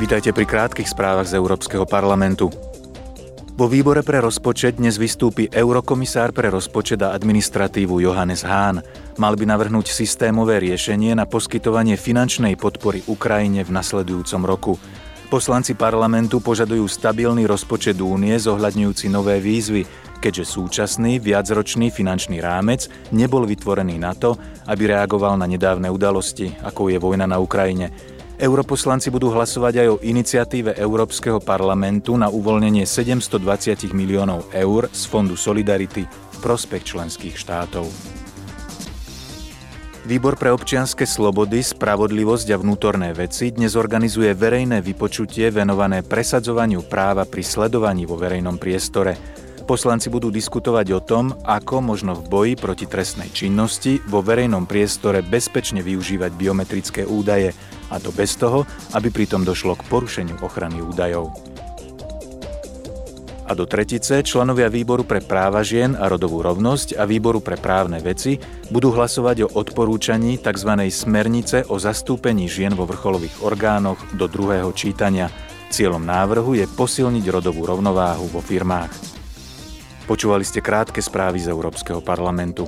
Vítajte pri krátkých správach z Európskeho parlamentu. Vo výbore pre rozpočet dnes vystúpi eurokomisár pre rozpočet a administratívu Johannes Hahn. Mal by navrhnúť systémové riešenie na poskytovanie finančnej podpory Ukrajine v nasledujúcom roku. Poslanci parlamentu požadujú stabilný rozpočet únie zohľadňujúci nové výzvy, keďže súčasný viacročný finančný rámec nebol vytvorený na to, aby reagoval na nedávne udalosti, ako je vojna na Ukrajine. Europoslanci budú hlasovať aj o iniciatíve Európskeho parlamentu na uvoľnenie 720 miliónov eur z Fondu Solidarity v prospech členských štátov. Výbor pre občianske slobody, spravodlivosť a vnútorné veci dnes organizuje verejné vypočutie venované presadzovaniu práva pri sledovaní vo verejnom priestore. Poslanci budú diskutovať o tom, ako možno v boji proti trestnej činnosti vo verejnom priestore bezpečne využívať biometrické údaje – a to bez toho, aby pritom došlo k porušeniu ochrany údajov. A do tretice členovia Výboru pre práva žien a rodovú rovnosť a Výboru pre právne veci budú hlasovať o odporúčaní tzv. smernice o zastúpení žien vo vrcholových orgánoch do druhého čítania. Cieľom návrhu je posilniť rodovú rovnováhu vo firmách. Počúvali ste krátke správy z Európskeho parlamentu.